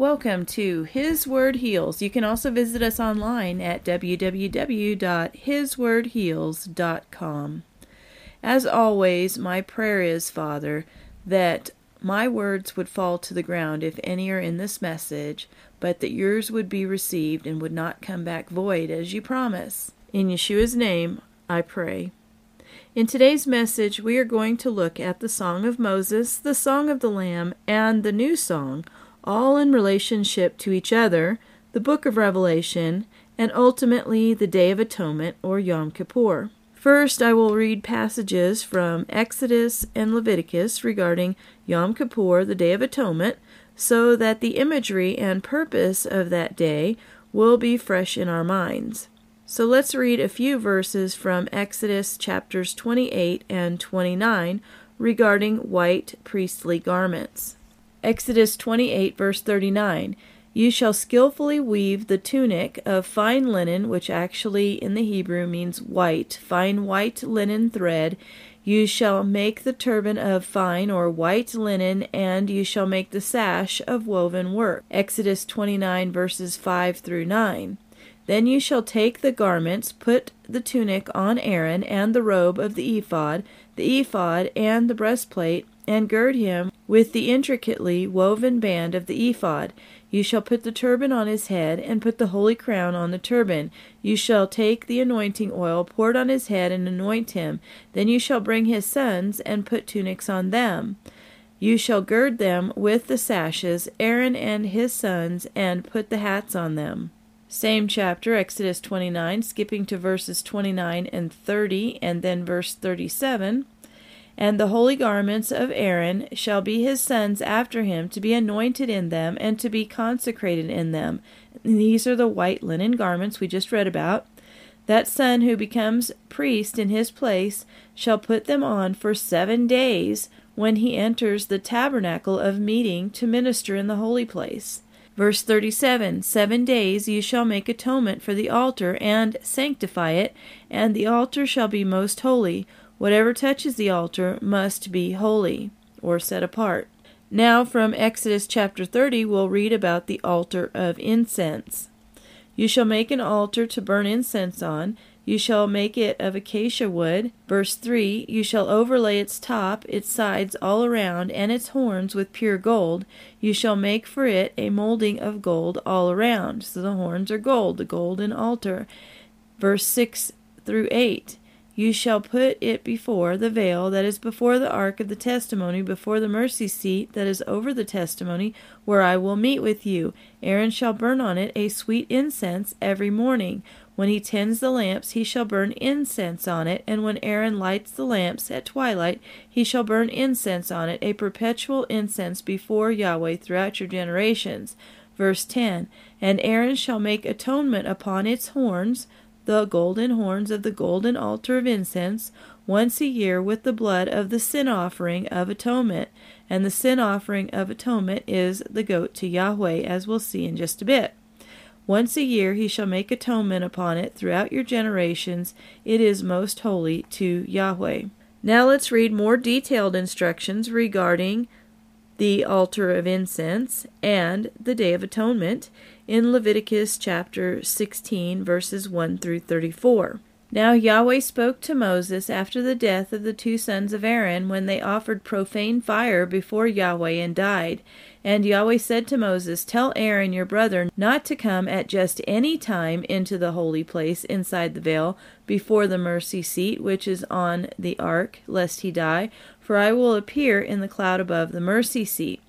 Welcome to His Word Heals. You can also visit us online at www.hiswordheals.com. As always, my prayer is, Father, that my words would fall to the ground if any are in this message, but that yours would be received and would not come back void as you promise. In Yeshua's name, I pray. In today's message, we are going to look at the Song of Moses, the Song of the Lamb, and the new song, all in relationship to each other, the book of Revelation, and ultimately the Day of Atonement or Yom Kippur. First, I will read passages from Exodus and Leviticus regarding Yom Kippur, the Day of Atonement, so that the imagery and purpose of that day will be fresh in our minds. So let's read a few verses from Exodus chapters 28 and 29 regarding white priestly garments. Exodus 28, verse 39. You shall skillfully weave the tunic of fine linen, which actually in the Hebrew means white, fine white linen thread. You shall make the turban of fine or white linen, and you shall make the sash of woven work. Exodus 29, verses 5 through 9. Then you shall take the garments, put the tunic on Aaron, and the robe of the ephod, the ephod, and the breastplate, and gird him with the intricately woven band of the ephod. You shall put the turban on his head, and put the holy crown on the turban. You shall take the anointing oil, pour it on his head, and anoint him. Then you shall bring his sons, and put tunics on them. You shall gird them with the sashes, Aaron and his sons, and put the hats on them. Same chapter, Exodus 29, skipping to verses 29 and 30, and then verse 37. And the holy garments of Aaron shall be his sons after him, to be anointed in them, and to be consecrated in them. And these are the white linen garments we just read about. That son who becomes priest in his place shall put them on for seven days when he enters the tabernacle of meeting to minister in the holy place. Verse 37 Seven days you shall make atonement for the altar and sanctify it, and the altar shall be most holy. Whatever touches the altar must be holy, or set apart. Now, from Exodus chapter 30, we'll read about the altar of incense. You shall make an altar to burn incense on. You shall make it of acacia wood. Verse 3 You shall overlay its top, its sides all around, and its horns with pure gold. You shall make for it a molding of gold all around. So the horns are gold, the golden altar. Verse 6 through 8 you shall put it before the veil that is before the ark of the testimony, before the mercy seat that is over the testimony, where I will meet with you. Aaron shall burn on it a sweet incense every morning. When he tends the lamps, he shall burn incense on it, and when Aaron lights the lamps at twilight, he shall burn incense on it, a perpetual incense before Yahweh throughout your generations. Verse 10 And Aaron shall make atonement upon its horns the golden horns of the golden altar of incense once a year with the blood of the sin offering of atonement. And the sin offering of atonement is the goat to Yahweh, as we'll see in just a bit. Once a year he shall make atonement upon it throughout your generations. It is most holy to Yahweh. Now let's read more detailed instructions regarding the altar of incense and the Day of Atonement in Leviticus chapter 16, verses 1 through 34. Now Yahweh spoke to Moses after the death of the two sons of Aaron when they offered profane fire before Yahweh and died. And Yahweh said to Moses, Tell Aaron your brother not to come at just any time into the holy place inside the veil before the mercy seat which is on the ark, lest he die, for I will appear in the cloud above the mercy seat.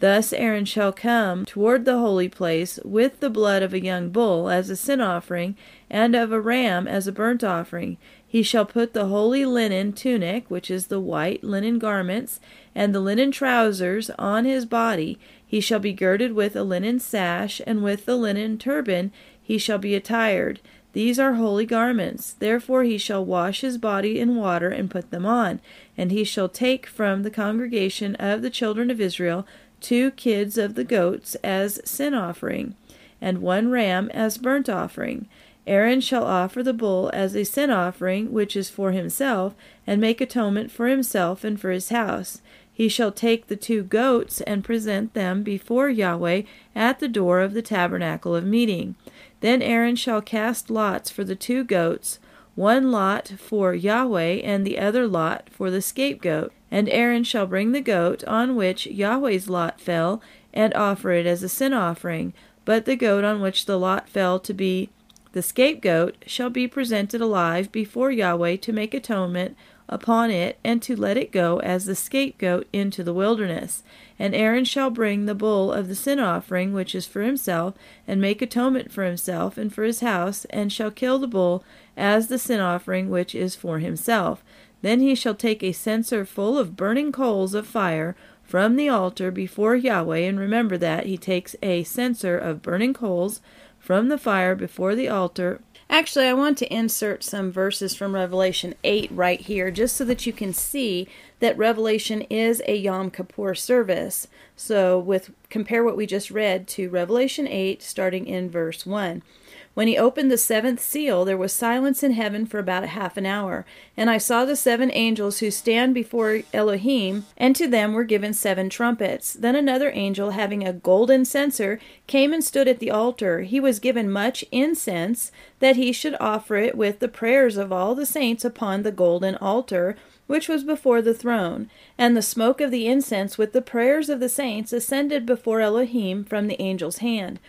Thus Aaron shall come toward the holy place with the blood of a young bull as a sin offering, and of a ram as a burnt offering. He shall put the holy linen tunic, which is the white linen garments, and the linen trousers on his body. He shall be girded with a linen sash, and with the linen turban he shall be attired. These are holy garments. Therefore he shall wash his body in water and put them on. And he shall take from the congregation of the children of Israel two kids of the goats as sin offering, and one ram as burnt offering. Aaron shall offer the bull as a sin offering, which is for himself, and make atonement for himself and for his house. he shall take the two goats and present them before Yahweh at the door of the tabernacle of meeting. Then Aaron shall cast lots for the two goats, one lot for Yahweh and the other lot for the scapegoat. And Aaron shall bring the goat on which Yahweh's lot fell, and offer it as a sin offering. But the goat on which the lot fell to be the scapegoat shall be presented alive before Yahweh to make atonement upon it, and to let it go as the scapegoat into the wilderness. And Aaron shall bring the bull of the sin offering, which is for himself, and make atonement for himself and for his house, and shall kill the bull as the sin offering which is for himself. Then he shall take a censer full of burning coals of fire from the altar before Yahweh, and remember that he takes a censer of burning coals from the fire before the altar. Actually, I want to insert some verses from Revelation 8 right here, just so that you can see that Revelation is a Yom Kippur service. So, with compare what we just read to Revelation 8, starting in verse 1. When he opened the seventh seal, there was silence in heaven for about a half an hour. And I saw the seven angels who stand before Elohim, and to them were given seven trumpets. Then another angel, having a golden censer, came and stood at the altar. He was given much incense, that he should offer it with the prayers of all the saints upon the golden altar which was before the throne, and the smoke of the incense with the prayers of the saints ascended before Elohim from the angel's hand.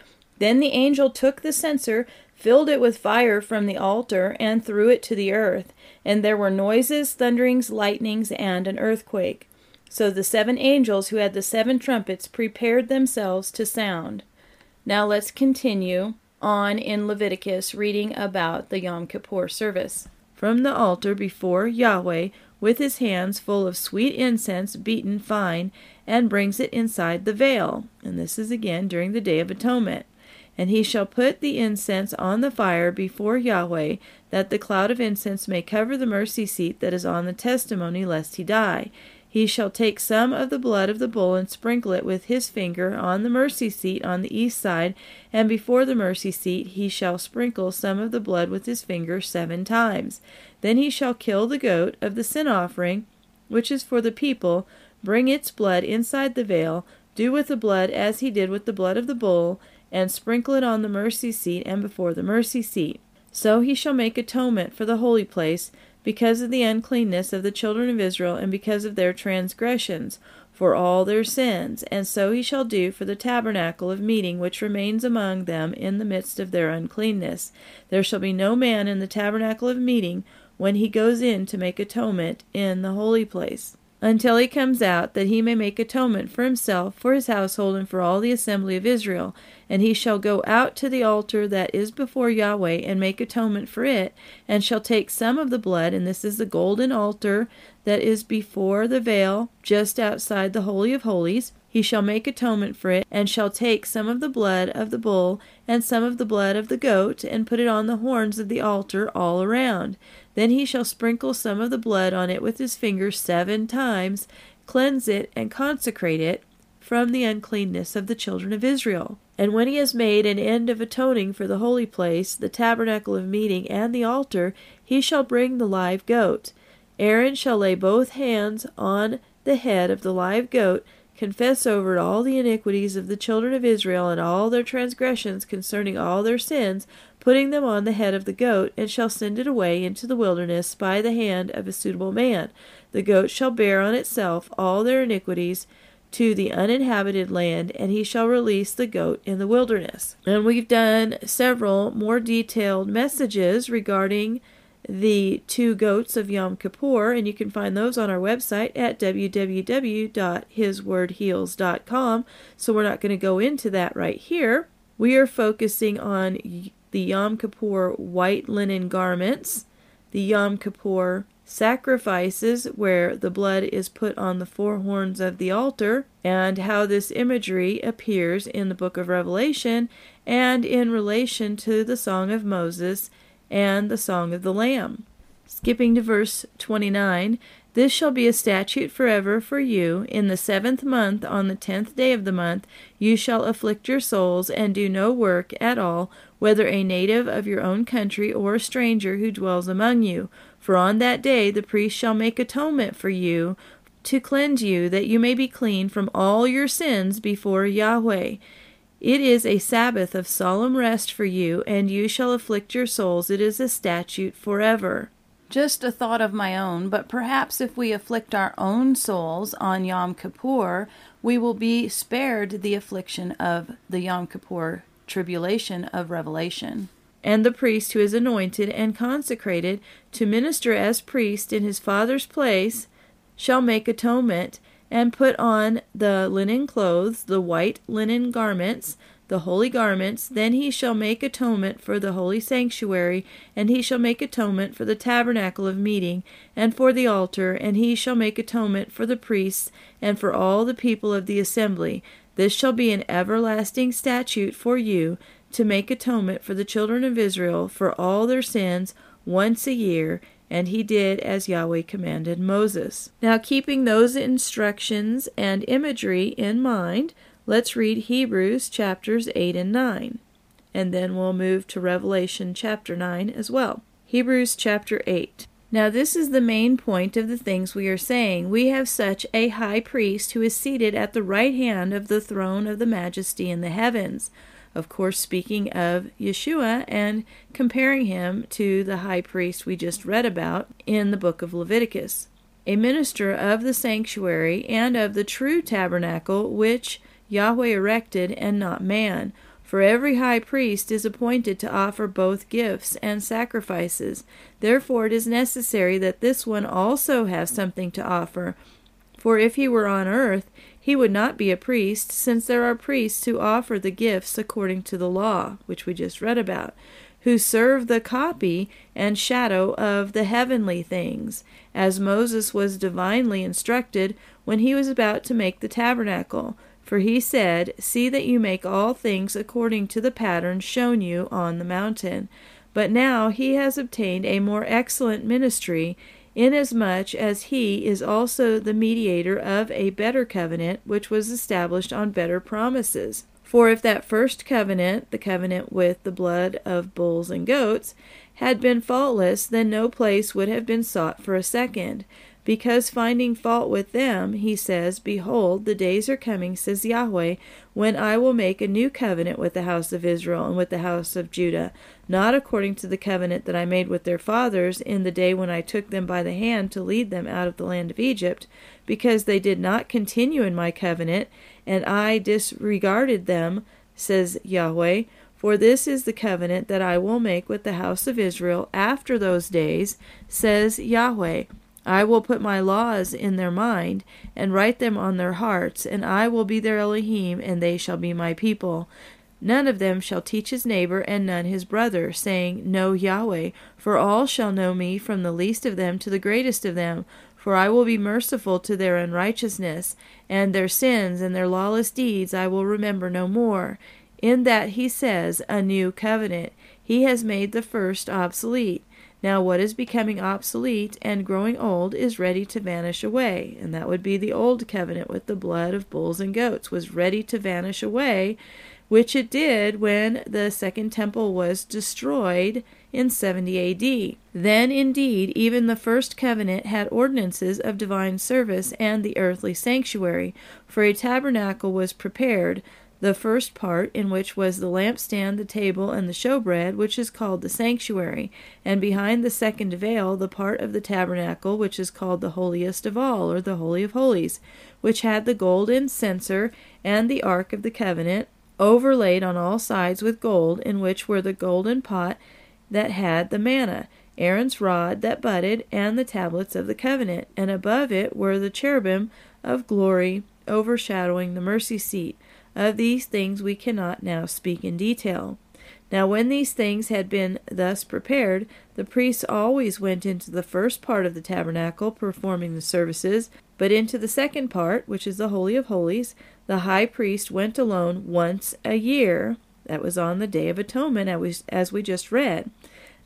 Then the angel took the censer, filled it with fire from the altar, and threw it to the earth. And there were noises, thunderings, lightnings, and an earthquake. So the seven angels who had the seven trumpets prepared themselves to sound. Now let's continue on in Leviticus, reading about the Yom Kippur service. From the altar before Yahweh, with his hands full of sweet incense beaten fine, and brings it inside the veil. And this is again during the Day of Atonement. And he shall put the incense on the fire before Yahweh, that the cloud of incense may cover the mercy seat that is on the testimony, lest he die. He shall take some of the blood of the bull and sprinkle it with his finger on the mercy seat on the east side, and before the mercy seat he shall sprinkle some of the blood with his finger seven times. Then he shall kill the goat of the sin offering, which is for the people, bring its blood inside the veil, do with the blood as he did with the blood of the bull, and sprinkle it on the mercy seat and before the mercy seat. So he shall make atonement for the holy place, because of the uncleanness of the children of Israel, and because of their transgressions, for all their sins. And so he shall do for the tabernacle of meeting which remains among them in the midst of their uncleanness. There shall be no man in the tabernacle of meeting when he goes in to make atonement in the holy place until he comes out, that he may make atonement for himself, for his household, and for all the assembly of Israel. And he shall go out to the altar that is before Yahweh, and make atonement for it, and shall take some of the blood, and this is the golden altar that is before the veil, just outside the Holy of Holies. He shall make atonement for it, and shall take some of the blood of the bull, and some of the blood of the goat, and put it on the horns of the altar all around. Then he shall sprinkle some of the blood on it with his finger seven times, cleanse it, and consecrate it from the uncleanness of the children of Israel. And when he has made an end of atoning for the holy place, the tabernacle of meeting, and the altar, he shall bring the live goat. Aaron shall lay both hands on the head of the live goat, confess over it all the iniquities of the children of Israel and all their transgressions concerning all their sins, putting them on the head of the goat, and shall send it away into the wilderness by the hand of a suitable man. The goat shall bear on itself all their iniquities to the uninhabited land, and he shall release the goat in the wilderness. And we've done several more detailed messages regarding the two goats of Yom Kippur, and you can find those on our website at www.hiswordheals.com. So we're not going to go into that right here. We are focusing on the Yom Kippur white linen garments, the Yom Kippur sacrifices where the blood is put on the four horns of the altar, and how this imagery appears in the book of Revelation and in relation to the Song of Moses and the Song of the Lamb. Skipping to verse 29, this shall be a statute forever for you. In the seventh month, on the tenth day of the month, you shall afflict your souls, and do no work at all, whether a native of your own country or a stranger who dwells among you. For on that day the priest shall make atonement for you to cleanse you, that you may be clean from all your sins before Yahweh. It is a Sabbath of solemn rest for you, and you shall afflict your souls. It is a statute forever. Just a thought of my own, but perhaps if we afflict our own souls on Yom Kippur, we will be spared the affliction of the Yom Kippur tribulation of Revelation. And the priest who is anointed and consecrated to minister as priest in his Father's place shall make atonement, and put on the linen clothes, the white linen garments, the holy garments. Then he shall make atonement for the holy sanctuary, and he shall make atonement for the tabernacle of meeting, and for the altar, and he shall make atonement for the priests, and for all the people of the assembly. This shall be an everlasting statute for you, to make atonement for the children of Israel for all their sins once a year, and he did as Yahweh commanded Moses. Now, keeping those instructions and imagery in mind, let's read Hebrews chapters 8 and 9, and then we'll move to Revelation chapter 9 as well. Hebrews chapter 8. Now, this is the main point of the things we are saying. We have such a high priest who is seated at the right hand of the throne of the majesty in the heavens of course, speaking of Yeshua and comparing him to the high priest we just read about in the book of Leviticus, a minister of the sanctuary and of the true tabernacle which Yahweh erected and not man. For every high priest is appointed to offer both gifts and sacrifices. Therefore, it is necessary that this one also have something to offer. For if he were on earth, he would not be a priest, since there are priests who offer the gifts according to the law, which we just read about, who serve the copy and shadow of the heavenly things, as Moses was divinely instructed when he was about to make the tabernacle. For he said, See that you make all things according to the pattern shown you on the mountain. But now he has obtained a more excellent ministry inasmuch as he is also the mediator of a better covenant, which was established on better promises. For if that first covenant, the covenant with the blood of bulls and goats, had been faultless, then no place would have been sought for a second. Because finding fault with them, he says, Behold, the days are coming, says Yahweh, when I will make a new covenant with the house of Israel and with the house of Judah, not according to the covenant that I made with their fathers in the day when I took them by the hand to lead them out of the land of Egypt, because they did not continue in my covenant, and I disregarded them, says Yahweh. For this is the covenant that I will make with the house of Israel after those days, says Yahweh. I will put my laws in their mind, and write them on their hearts, and I will be their Elohim, and they shall be my people. None of them shall teach his neighbor, and none his brother, saying, Know Yahweh, for all shall know me, from the least of them to the greatest of them. For I will be merciful to their unrighteousness, and their sins and their lawless deeds I will remember no more. In that he says, A new covenant. He has made the first obsolete. Now, what is becoming obsolete and growing old is ready to vanish away, and that would be the old covenant with the blood of bulls and goats, was ready to vanish away, which it did when the second temple was destroyed in 70 AD. Then, indeed, even the first covenant had ordinances of divine service and the earthly sanctuary, for a tabernacle was prepared the first part, in which was the lampstand, the table, and the showbread, which is called the sanctuary, and behind the second veil the part of the tabernacle, which is called the holiest of all, or the holy of holies, which had the golden censer and the ark of the covenant, overlaid on all sides with gold, in which were the golden pot that had the manna, Aaron's rod that budded, and the tablets of the covenant, and above it were the cherubim of glory overshadowing the mercy seat. Of these things we cannot now speak in detail. Now, when these things had been thus prepared, the priests always went into the first part of the tabernacle, performing the services, but into the second part, which is the Holy of Holies, the high priest went alone once a year. That was on the Day of Atonement, as we just read.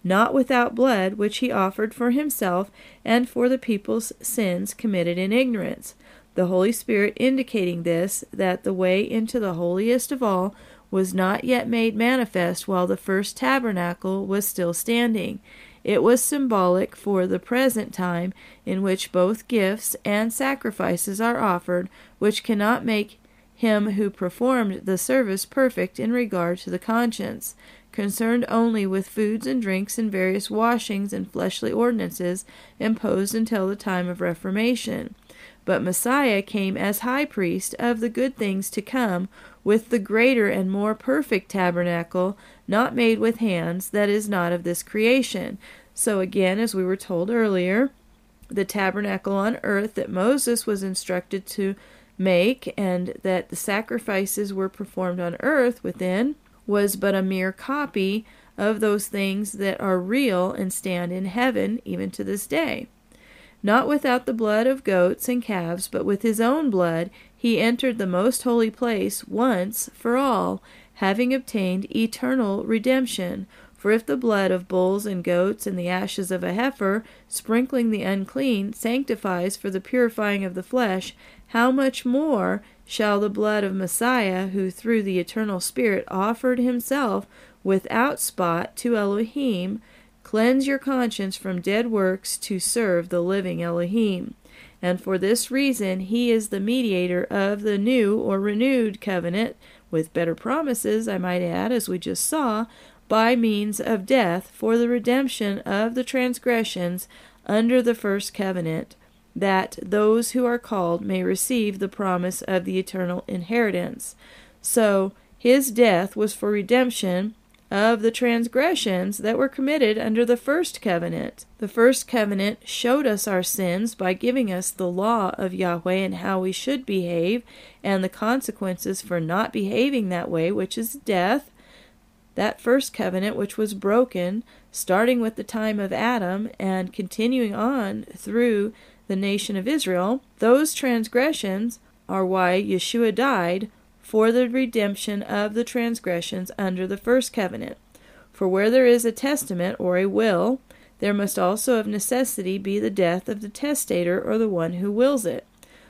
Not without blood, which he offered for himself and for the people's sins committed in ignorance the Holy Spirit indicating this, that the way into the holiest of all was not yet made manifest while the first tabernacle was still standing. It was symbolic for the present time in which both gifts and sacrifices are offered, which cannot make him who performed the service perfect in regard to the conscience, concerned only with foods and drinks and various washings and fleshly ordinances imposed until the time of Reformation. But Messiah came as high priest of the good things to come, with the greater and more perfect tabernacle, not made with hands, that is not of this creation. So again, as we were told earlier, the tabernacle on earth that Moses was instructed to make and that the sacrifices were performed on earth within was but a mere copy of those things that are real and stand in heaven even to this day. Not without the blood of goats and calves, but with his own blood, he entered the most holy place once for all, having obtained eternal redemption. For if the blood of bulls and goats and the ashes of a heifer, sprinkling the unclean, sanctifies for the purifying of the flesh, how much more shall the blood of Messiah, who through the eternal Spirit offered himself without spot to Elohim, Cleanse your conscience from dead works to serve the living Elohim. And for this reason, he is the mediator of the new or renewed covenant, with better promises, I might add, as we just saw, by means of death for the redemption of the transgressions under the first covenant, that those who are called may receive the promise of the eternal inheritance. So, his death was for redemption of the transgressions that were committed under the first covenant. The first covenant showed us our sins by giving us the law of Yahweh and how we should behave, and the consequences for not behaving that way, which is death. That first covenant, which was broken, starting with the time of Adam and continuing on through the nation of Israel, those transgressions are why Yeshua died for the redemption of the transgressions under the first covenant. For where there is a testament or a will, there must also of necessity be the death of the testator or the one who wills it.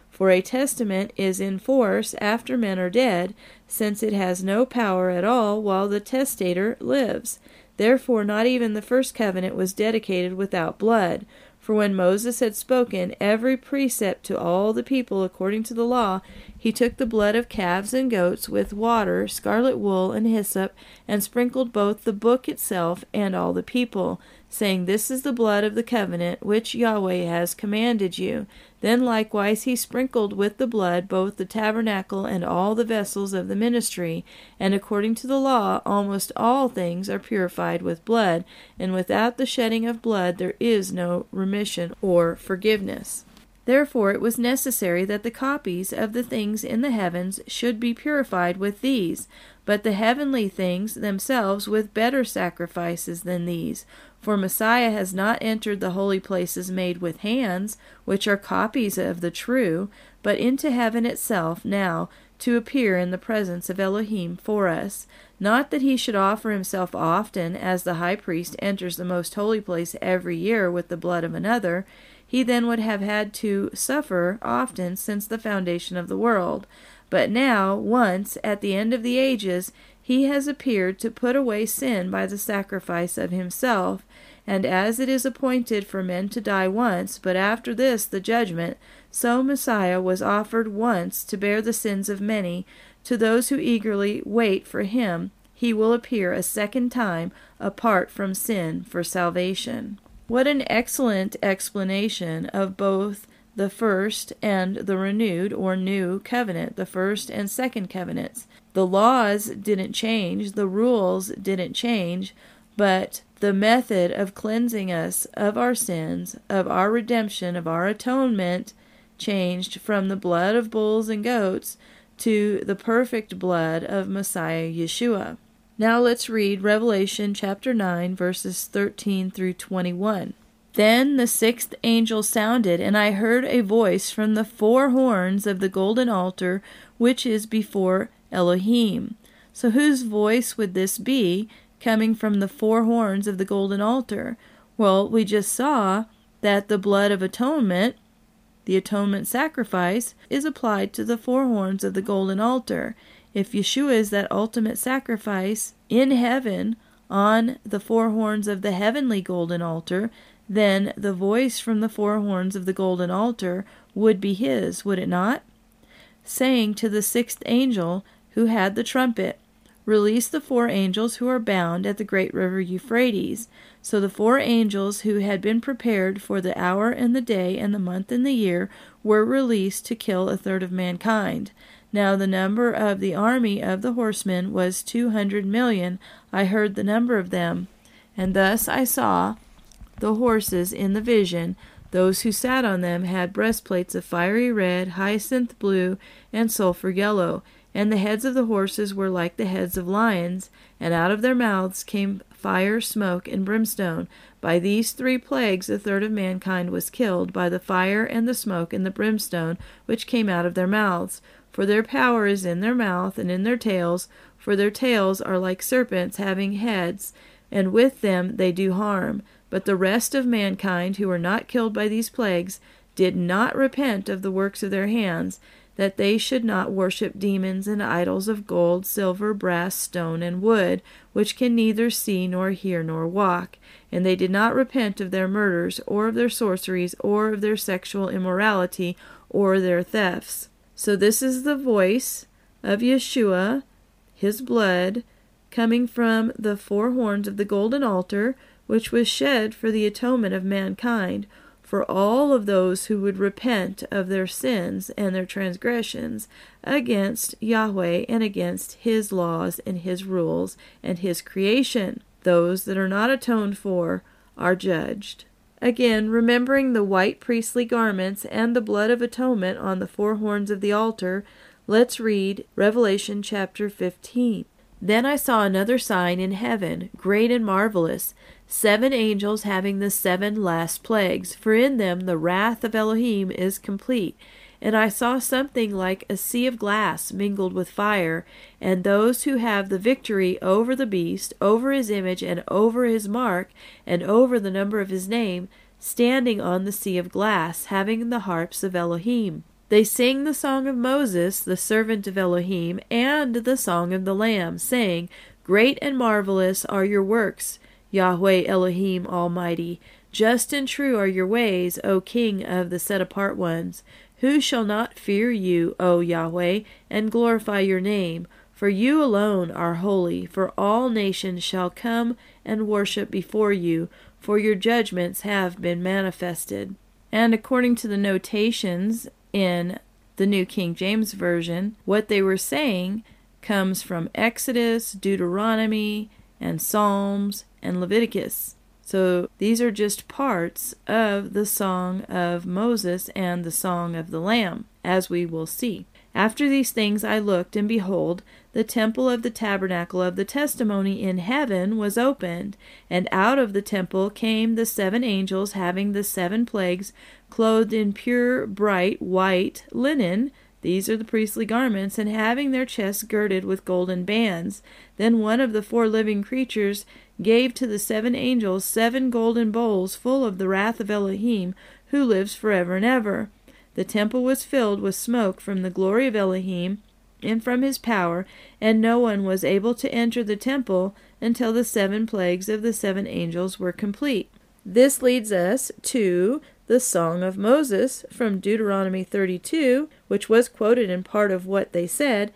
For a testament is in force after men are dead, since it has no power at all while the testator lives. Therefore, not even the first covenant was dedicated without blood. For when Moses had spoken every precept to all the people according to the law, he took the blood of calves and goats with water, scarlet wool, and hyssop, and sprinkled both the book itself and all the people, saying, This is the blood of the covenant which Yahweh has commanded you. Then likewise he sprinkled with the blood both the tabernacle and all the vessels of the ministry. And according to the law, almost all things are purified with blood, and without the shedding of blood there is no remission or forgiveness. Therefore it was necessary that the copies of the things in the heavens should be purified with these, but the heavenly things themselves with better sacrifices than these. For Messiah has not entered the holy places made with hands, which are copies of the true, but into heaven itself now, to appear in the presence of Elohim for us. Not that he should offer himself often, as the high priest enters the most holy place every year with the blood of another. He then would have had to suffer often since the foundation of the world. But now, once, at the end of the ages, he has appeared to put away sin by the sacrifice of himself, and as it is appointed for men to die once, but after this the judgment, so Messiah was offered once to bear the sins of many. To those who eagerly wait for him, he will appear a second time apart from sin for salvation. What an excellent explanation of both the first and the renewed or new covenant, the first and second covenants. The laws didn't change, the rules didn't change, but the method of cleansing us of our sins, of our redemption, of our atonement changed from the blood of bulls and goats to the perfect blood of Messiah Yeshua. Now let's read Revelation chapter 9, verses 13 through 21. Then the sixth angel sounded, and I heard a voice from the four horns of the golden altar which is before Elohim. So whose voice would this be coming from the four horns of the golden altar? Well, we just saw that the blood of atonement, the atonement sacrifice, is applied to the four horns of the golden altar. If Yeshua is that ultimate sacrifice in heaven on the four horns of the heavenly golden altar, then the voice from the four horns of the golden altar would be his, would it not? Saying to the sixth angel who had the trumpet, Release the four angels who are bound at the great river Euphrates. So the four angels who had been prepared for the hour and the day and the month and the year were released to kill a third of mankind. Now the number of the army of the horsemen was two hundred million. I heard the number of them. And thus I saw the horses in the vision. Those who sat on them had breastplates of fiery red, hyacinth blue, and sulphur yellow and the heads of the horses were like the heads of lions, and out of their mouths came fire, smoke, and brimstone. By these three plagues a third of mankind was killed, by the fire, and the smoke, and the brimstone, which came out of their mouths. For their power is in their mouth and in their tails, for their tails are like serpents having heads, and with them they do harm. But the rest of mankind who were not killed by these plagues did not repent of the works of their hands, that they should not worship demons and idols of gold, silver, brass, stone, and wood, which can neither see nor hear nor walk. And they did not repent of their murders, or of their sorceries, or of their sexual immorality, or their thefts. So this is the voice of Yeshua, his blood, coming from the four horns of the golden altar, which was shed for the atonement of mankind for all of those who would repent of their sins and their transgressions against Yahweh and against His laws and His rules and His creation. Those that are not atoned for are judged. Again, remembering the white priestly garments and the blood of atonement on the four horns of the altar, let's read Revelation chapter 15. Then I saw another sign in heaven, great and marvelous seven angels having the seven last plagues, for in them the wrath of Elohim is complete. And I saw something like a sea of glass mingled with fire, and those who have the victory over the beast, over his image, and over his mark, and over the number of his name, standing on the sea of glass, having the harps of Elohim. They sing the song of Moses, the servant of Elohim, and the song of the Lamb, saying, Great and marvelous are your works, Yahweh Elohim Almighty. Just and true are your ways, O King of the set apart ones. Who shall not fear you, O Yahweh, and glorify your name? For you alone are holy, for all nations shall come and worship before you, for your judgments have been manifested. And according to the notations in the New King James Version, what they were saying comes from Exodus, Deuteronomy, and Psalms and Leviticus. So these are just parts of the Song of Moses and the Song of the Lamb, as we will see. After these things I looked, and behold, the temple of the tabernacle of the testimony in heaven was opened, and out of the temple came the seven angels having the seven plagues, clothed in pure, bright, white linen these are the priestly garments, and having their chests girded with golden bands. Then one of the four living creatures gave to the seven angels seven golden bowls full of the wrath of Elohim, who lives forever and ever. The temple was filled with smoke from the glory of Elohim and from his power, and no one was able to enter the temple until the seven plagues of the seven angels were complete. This leads us to the Song of Moses from Deuteronomy 32, which was quoted in part of what they said,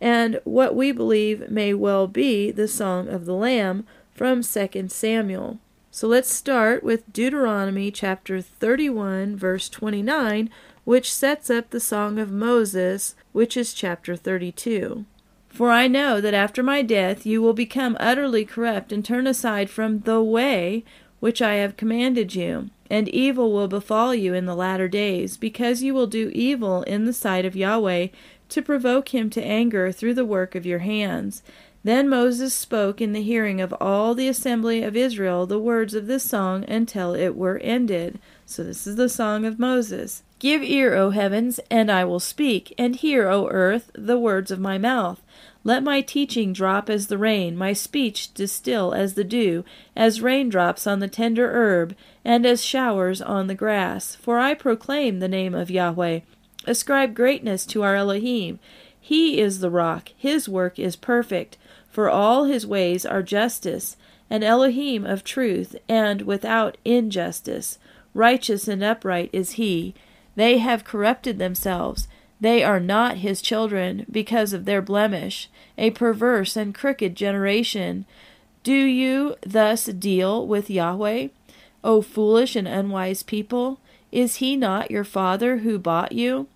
and what we believe may well be the Song of the Lamb from 2 Samuel. So let's start with Deuteronomy chapter 31, verse 29, which sets up the Song of Moses, which is chapter 32. For I know that after my death you will become utterly corrupt and turn aside from the way which I have commanded you and evil will befall you in the latter days, because you will do evil in the sight of Yahweh to provoke him to anger through the work of your hands. Then Moses spoke in the hearing of all the assembly of Israel the words of this song until it were ended. So this is the song of Moses. Give ear, O heavens, and I will speak, and hear, O earth, the words of my mouth. Let my teaching drop as the rain, my speech distill as the dew, as raindrops on the tender herb, and as showers on the grass. For I proclaim the name of Yahweh. Ascribe greatness to our Elohim. He is the rock, his work is perfect. For all his ways are justice, and Elohim of truth, and without injustice. Righteous and upright is he. They have corrupted themselves. They are not his children because of their blemish, a perverse and crooked generation. Do you thus deal with Yahweh? O foolish and unwise people, is he not your father who bought you?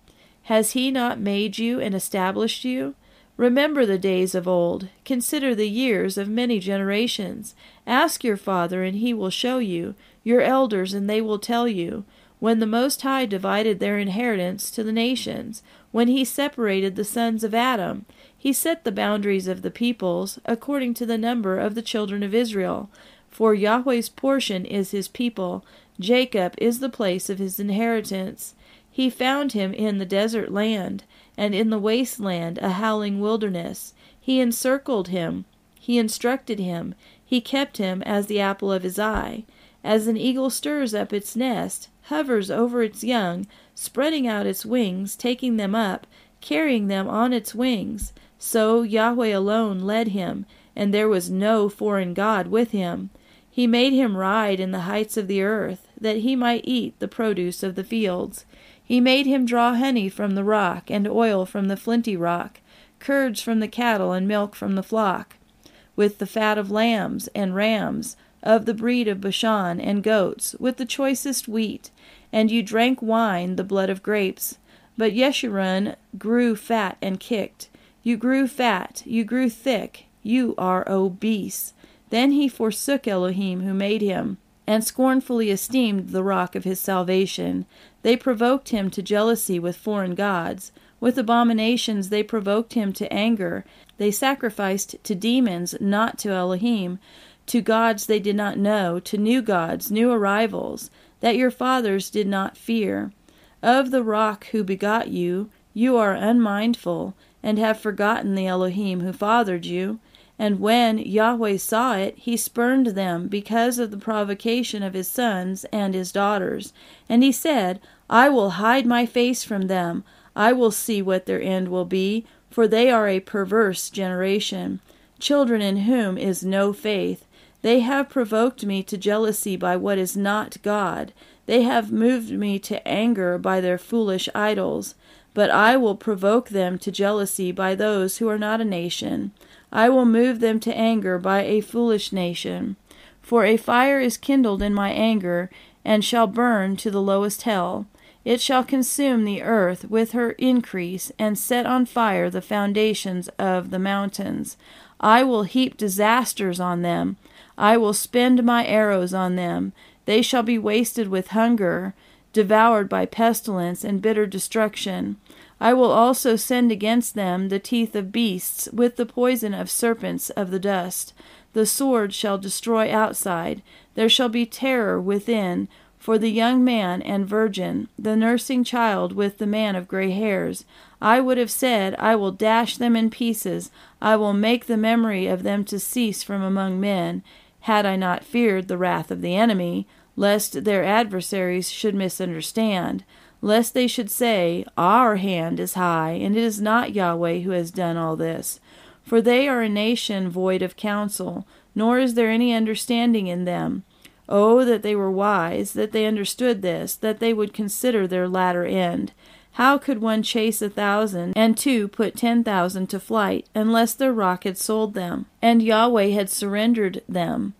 Has he not made you and established you? Remember the days of old, consider the years of many generations. Ask your father, and he will show you, your elders, and they will tell you. When the Most High divided their inheritance to the nations, when he separated the sons of Adam, he set the boundaries of the peoples according to the number of the children of Israel. For Yahweh's portion is his people, Jacob is the place of his inheritance. He found him in the desert land, and in the waste land, a howling wilderness. He encircled him, he instructed him, he kept him as the apple of his eye. As an eagle stirs up its nest, hovers over its young, spreading out its wings, taking them up, carrying them on its wings, so Yahweh alone led him, and there was no foreign God with him. He made him ride in the heights of the earth, that he might eat the produce of the fields. He made him draw honey from the rock, and oil from the flinty rock, curds from the cattle, and milk from the flock, with the fat of lambs and rams, of the breed of Bashan, and goats, with the choicest wheat. And you drank wine, the blood of grapes. But Yeshurun grew fat and kicked. You grew fat, you grew thick, you are obese. Then he forsook Elohim who made him, and scornfully esteemed the rock of his salvation. They provoked him to jealousy with foreign gods. With abominations they provoked him to anger. They sacrificed to demons, not to Elohim, to gods they did not know, to new gods, new arrivals, that your fathers did not fear. Of the rock who begot you, you are unmindful, and have forgotten the Elohim who fathered you. And when Yahweh saw it, he spurned them because of the provocation of his sons and his daughters. And he said, I will hide my face from them. I will see what their end will be, for they are a perverse generation, children in whom is no faith. They have provoked me to jealousy by what is not God. They have moved me to anger by their foolish idols. But I will provoke them to jealousy by those who are not a nation. I will move them to anger by a foolish nation. For a fire is kindled in my anger, and shall burn to the lowest hell. It shall consume the earth with her increase, and set on fire the foundations of the mountains. I will heap disasters on them. I will spend my arrows on them. They shall be wasted with hunger, devoured by pestilence and bitter destruction. I will also send against them the teeth of beasts, with the poison of serpents of the dust. The sword shall destroy outside. There shall be terror within, for the young man and virgin, the nursing child with the man of gray hairs. I would have said, I will dash them in pieces, I will make the memory of them to cease from among men, had I not feared the wrath of the enemy, lest their adversaries should misunderstand lest they should say, Our hand is high, and it is not Yahweh who has done all this. For they are a nation void of counsel, nor is there any understanding in them. Oh, that they were wise, that they understood this, that they would consider their latter end. How could one chase a thousand, and two put ten thousand to flight, unless their rock had sold them, and Yahweh had surrendered them?